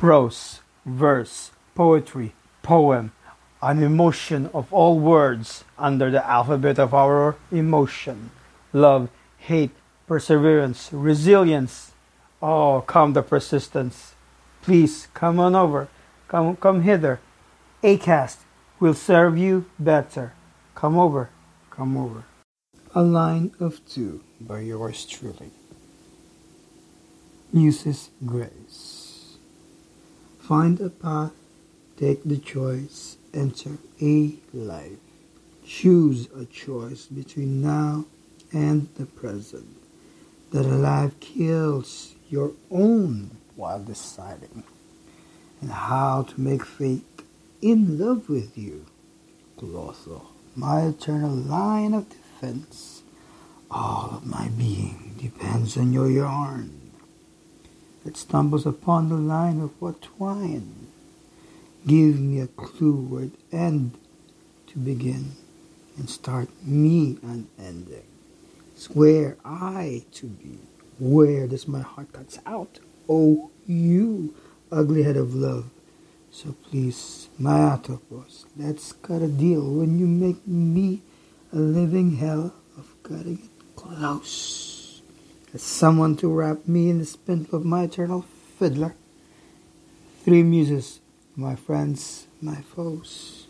prose, verse, poetry, poem, an emotion of all words under the alphabet of our emotion. Love, hate, perseverance, resilience. Oh, come the persistence. Please come on over. Come, come hither. Acast will serve you better. Come over. Come over. A line of two by yours truly. Muses Grace. Find a path, take the choice, enter a life. Choose a choice between now and the present. That a life kills your own while deciding. And how to make fate in love with you. Clotho, my eternal line of defense. All of my being depends on your yarn that stumbles upon the line of what twine. Give me a clue where it end to begin and start me unending. Swear I to be. Where does my heart cuts out? Oh, you ugly head of love. So please, my Atropos, let's cut a deal when you make me a living hell of cutting it close. As someone to wrap me in the spindle of my eternal fiddler. Three muses, my friends, my foes.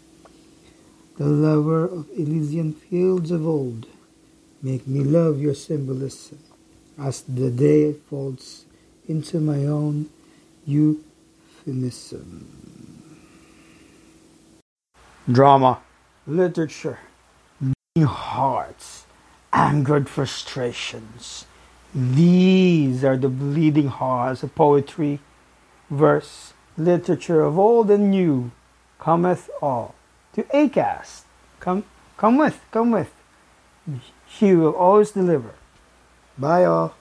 The lover of Elysian fields of old, make me love your symbolism as the day folds into my own euphemism. Drama, literature, beating hearts, angered frustrations. These are the bleeding hearts of poetry, verse, literature of old and new. Cometh all to Acast. Come, come with, come with. She will always deliver. Bye, all.